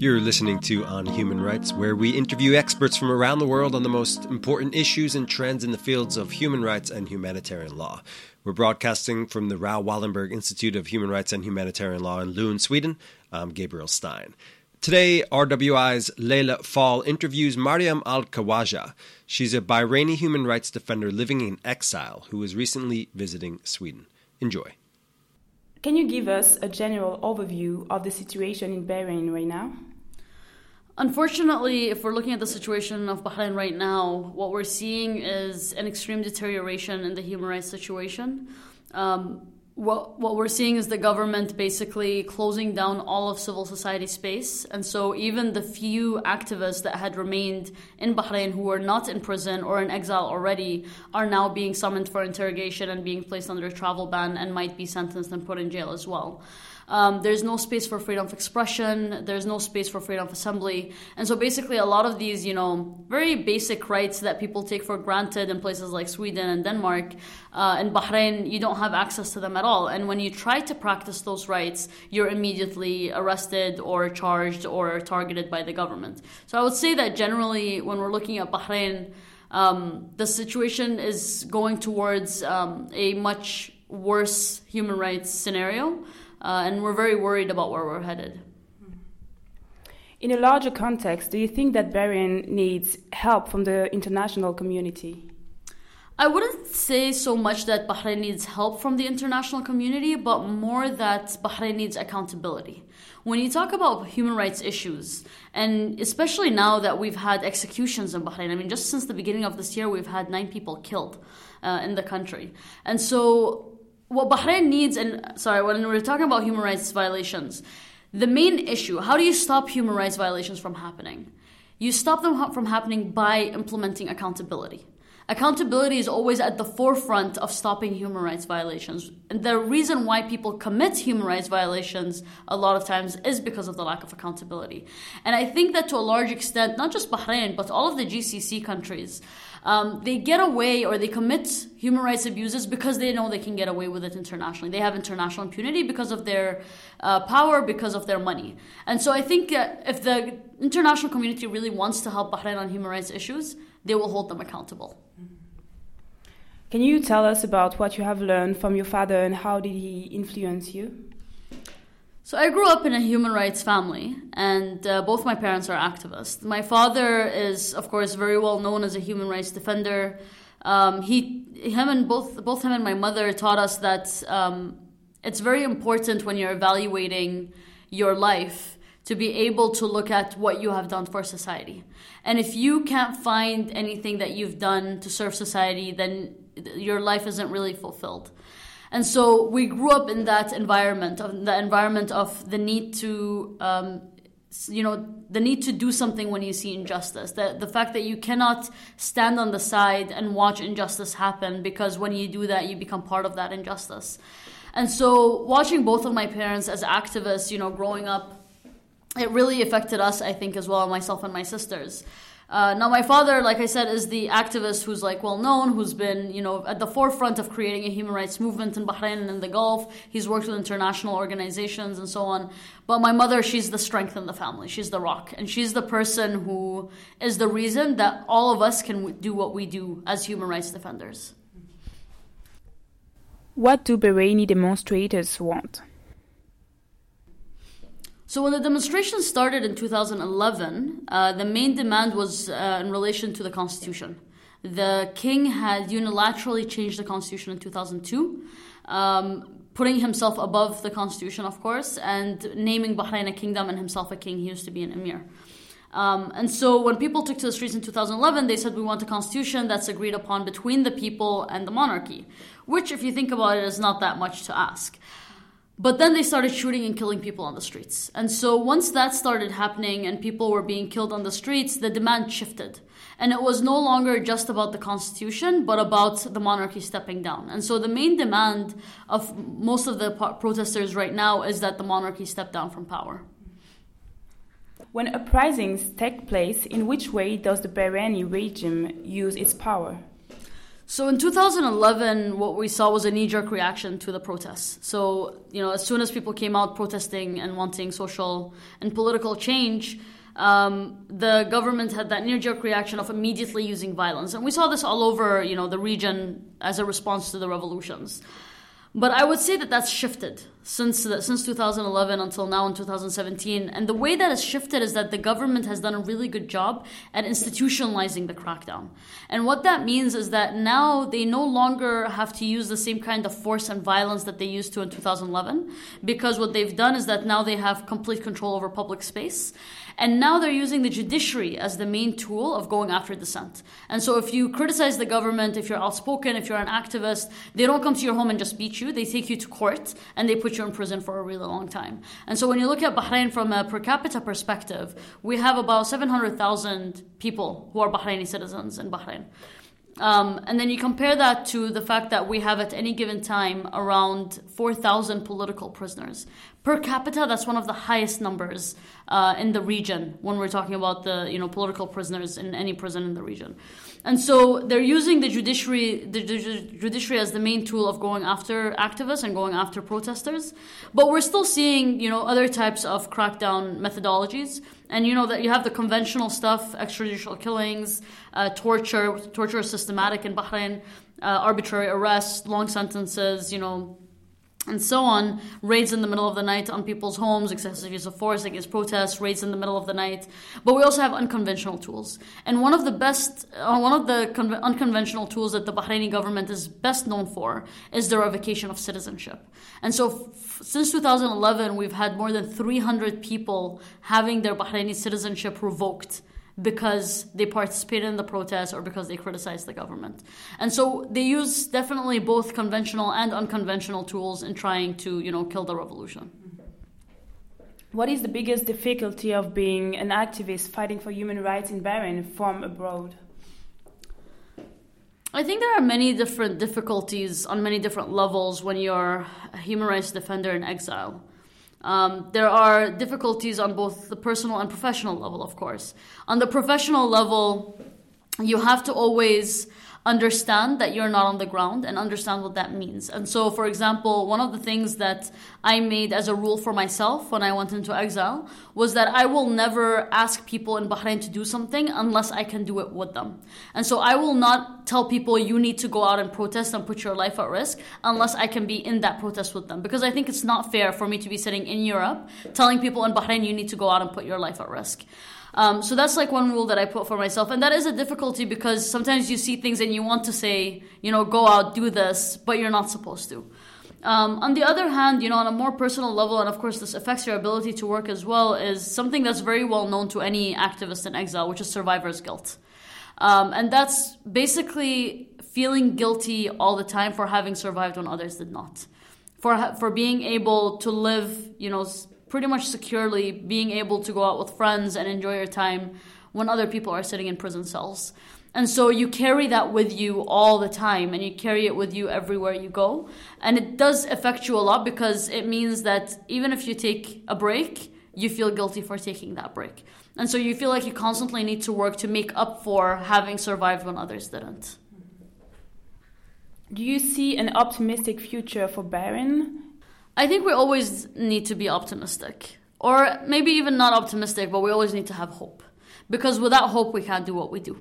You're listening to On Human Rights, where we interview experts from around the world on the most important issues and trends in the fields of human rights and humanitarian law. We're broadcasting from the Raoul Wallenberg Institute of Human Rights and Humanitarian Law in Lund, Sweden. I'm Gabriel Stein. Today, RWI's Leila Fall interviews Mariam Al Khawaja. She's a Bahraini human rights defender living in exile who was recently visiting Sweden. Enjoy. Can you give us a general overview of the situation in Bahrain right now? Unfortunately, if we're looking at the situation of Bahrain right now, what we're seeing is an extreme deterioration in the human rights situation. Um, what what we're seeing is the government basically closing down all of civil society space. And so even the few activists that had remained in Bahrain who were not in prison or in exile already are now being summoned for interrogation and being placed under a travel ban and might be sentenced and put in jail as well um, there's no space for freedom of expression. There's no space for freedom of assembly. And so basically, a lot of these, you know, very basic rights that people take for granted in places like Sweden and Denmark, uh, in Bahrain, you don't have access to them at all. And when you try to practice those rights, you're immediately arrested or charged or targeted by the government. So I would say that generally, when we're looking at Bahrain, um, the situation is going towards um, a much worse human rights scenario uh, and we're very worried about where we're headed. In a larger context, do you think that Bahrain needs help from the international community? I wouldn't say so much that Bahrain needs help from the international community, but more that Bahrain needs accountability. When you talk about human rights issues, and especially now that we've had executions in Bahrain, I mean, just since the beginning of this year, we've had nine people killed uh, in the country. And so what Bahrain needs, and sorry, when we're talking about human rights violations, the main issue how do you stop human rights violations from happening? You stop them from happening by implementing accountability. Accountability is always at the forefront of stopping human rights violations. And the reason why people commit human rights violations a lot of times is because of the lack of accountability. And I think that to a large extent, not just Bahrain, but all of the GCC countries, um, they get away or they commit human rights abuses because they know they can get away with it internationally. They have international impunity because of their uh, power, because of their money. And so I think uh, if the international community really wants to help Bahrain on human rights issues, they will hold them accountable. Can you tell us about what you have learned from your father and how did he influence you? So I grew up in a human rights family, and uh, both my parents are activists. My father is, of course, very well known as a human rights defender. Um, he, him, and both both him and my mother taught us that um, it's very important when you're evaluating your life to be able to look at what you have done for society. And if you can't find anything that you've done to serve society, then your life isn't really fulfilled. And so we grew up in that environment, of the environment of the need to, um, you know, the need to do something when you see injustice. The, the fact that you cannot stand on the side and watch injustice happen because when you do that, you become part of that injustice. And so watching both of my parents as activists, you know, growing up, it really affected us, I think, as well, myself and my sisters. Uh, now, my father, like I said, is the activist who's like well known, who's been you know at the forefront of creating a human rights movement in Bahrain and in the Gulf. He's worked with international organizations and so on. But my mother, she's the strength in the family. She's the rock, and she's the person who is the reason that all of us can do what we do as human rights defenders. What do Bahraini demonstrators want? So when the demonstration started in 2011, uh, the main demand was uh, in relation to the constitution. The king had unilaterally changed the constitution in 2002, um, putting himself above the constitution, of course, and naming Bahrain a kingdom and himself a king. He used to be an emir. Um, and so when people took to the streets in 2011, they said we want a constitution that's agreed upon between the people and the monarchy, which, if you think about it, is not that much to ask. But then they started shooting and killing people on the streets. And so once that started happening and people were being killed on the streets, the demand shifted. And it was no longer just about the constitution, but about the monarchy stepping down. And so the main demand of most of the protesters right now is that the monarchy step down from power. When uprisings take place, in which way does the Bahraini regime use its power? So in 2011, what we saw was a knee-jerk reaction to the protests. So you know, as soon as people came out protesting and wanting social and political change, um, the government had that knee-jerk reaction of immediately using violence, and we saw this all over you know the region as a response to the revolutions. But I would say that that's shifted since the, since 2011 until now in 2017. And the way that has shifted is that the government has done a really good job at institutionalizing the crackdown. And what that means is that now they no longer have to use the same kind of force and violence that they used to in 2011, because what they've done is that now they have complete control over public space. And now they're using the judiciary as the main tool of going after dissent. And so if you criticize the government, if you're outspoken, if you're an activist, they don't come to your home and just beat you. They take you to court and they put you in prison for a really long time. And so when you look at Bahrain from a per capita perspective, we have about 700,000 people who are Bahraini citizens in Bahrain. Um, and then you compare that to the fact that we have at any given time around 4,000 political prisoners. Per capita, that's one of the highest numbers uh, in the region when we're talking about the you know political prisoners in any prison in the region. And so they're using the judiciary, the judiciary as the main tool of going after activists and going after protesters. But we're still seeing, you know, other types of crackdown methodologies. And you know that you have the conventional stuff, extrajudicial killings, uh, torture. Torture is systematic in Bahrain. Uh, arbitrary arrests, long sentences, you know, and so on, raids in the middle of the night on people's homes, excessive use of force against protests, raids in the middle of the night. But we also have unconventional tools. And one of the best, uh, one of the con- unconventional tools that the Bahraini government is best known for is the revocation of citizenship. And so f- since 2011, we've had more than 300 people having their Bahraini citizenship revoked because they participated in the protests or because they criticized the government. And so they use definitely both conventional and unconventional tools in trying to, you know, kill the revolution. What is the biggest difficulty of being an activist fighting for human rights in Bahrain from abroad? I think there are many different difficulties on many different levels when you're a human rights defender in exile. Um, there are difficulties on both the personal and professional level, of course. On the professional level, you have to always understand that you're not on the ground and understand what that means. And so, for example, one of the things that I made as a rule for myself when I went into exile was that I will never ask people in Bahrain to do something unless I can do it with them. And so I will not tell people you need to go out and protest and put your life at risk unless I can be in that protest with them. Because I think it's not fair for me to be sitting in Europe telling people in Bahrain you need to go out and put your life at risk. Um, so that's like one rule that I put for myself. And that is a difficulty because sometimes you see things and you want to say, you know, go out, do this, but you're not supposed to. Um, on the other hand, you know, on a more personal level, and of course this affects your ability to work as well, is something that's very well known to any activist in exile, which is survivor's guilt. Um, and that's basically feeling guilty all the time for having survived when others did not. For, for being able to live, you know, pretty much securely being able to go out with friends and enjoy your time when other people are sitting in prison cells. And so you carry that with you all the time and you carry it with you everywhere you go. And it does affect you a lot because it means that even if you take a break, you feel guilty for taking that break. And so you feel like you constantly need to work to make up for having survived when others didn't. Do you see an optimistic future for Bahrain I think we always need to be optimistic. Or maybe even not optimistic, but we always need to have hope. Because without hope, we can't do what we do.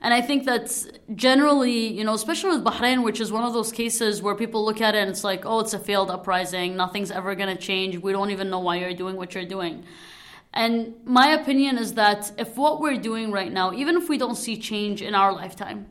And I think that generally, you know, especially with Bahrain, which is one of those cases where people look at it and it's like, oh, it's a failed uprising. Nothing's ever going to change. We don't even know why you're doing what you're doing. And my opinion is that if what we're doing right now, even if we don't see change in our lifetime,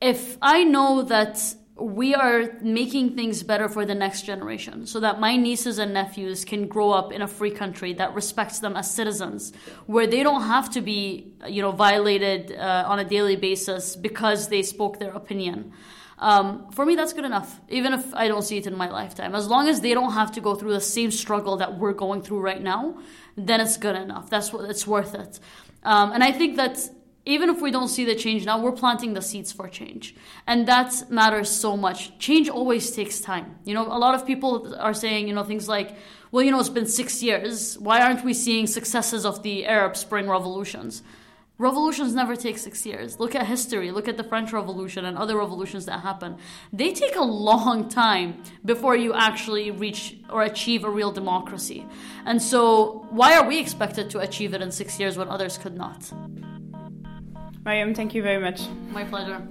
if I know that we are making things better for the next generation so that my nieces and nephews can grow up in a free country that respects them as citizens where they don't have to be you know violated uh, on a daily basis because they spoke their opinion. Um, for me that's good enough even if i don't see it in my lifetime. As long as they don't have to go through the same struggle that we're going through right now then it's good enough. That's what it's worth it. Um, and i think that even if we don't see the change now, we're planting the seeds for change. And that matters so much. Change always takes time. You know, a lot of people are saying, you know, things like, well, you know, it's been six years. Why aren't we seeing successes of the Arab Spring revolutions? Revolutions never take six years. Look at history. Look at the French Revolution and other revolutions that happen. They take a long time before you actually reach or achieve a real democracy. And so, why are we expected to achieve it in six years when others could not? Mariam, thank you very much. My pleasure.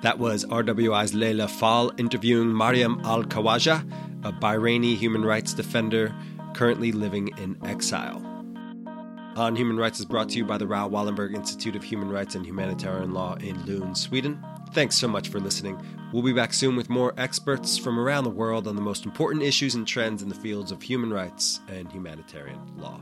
That was RWI's Leila Fall interviewing Mariam Al Khawaja, a Bahraini human rights defender currently living in exile. On Human Rights is brought to you by the Raoul Wallenberg Institute of Human Rights and Humanitarian Law in Lund, Sweden. Thanks so much for listening. We'll be back soon with more experts from around the world on the most important issues and trends in the fields of human rights and humanitarian law.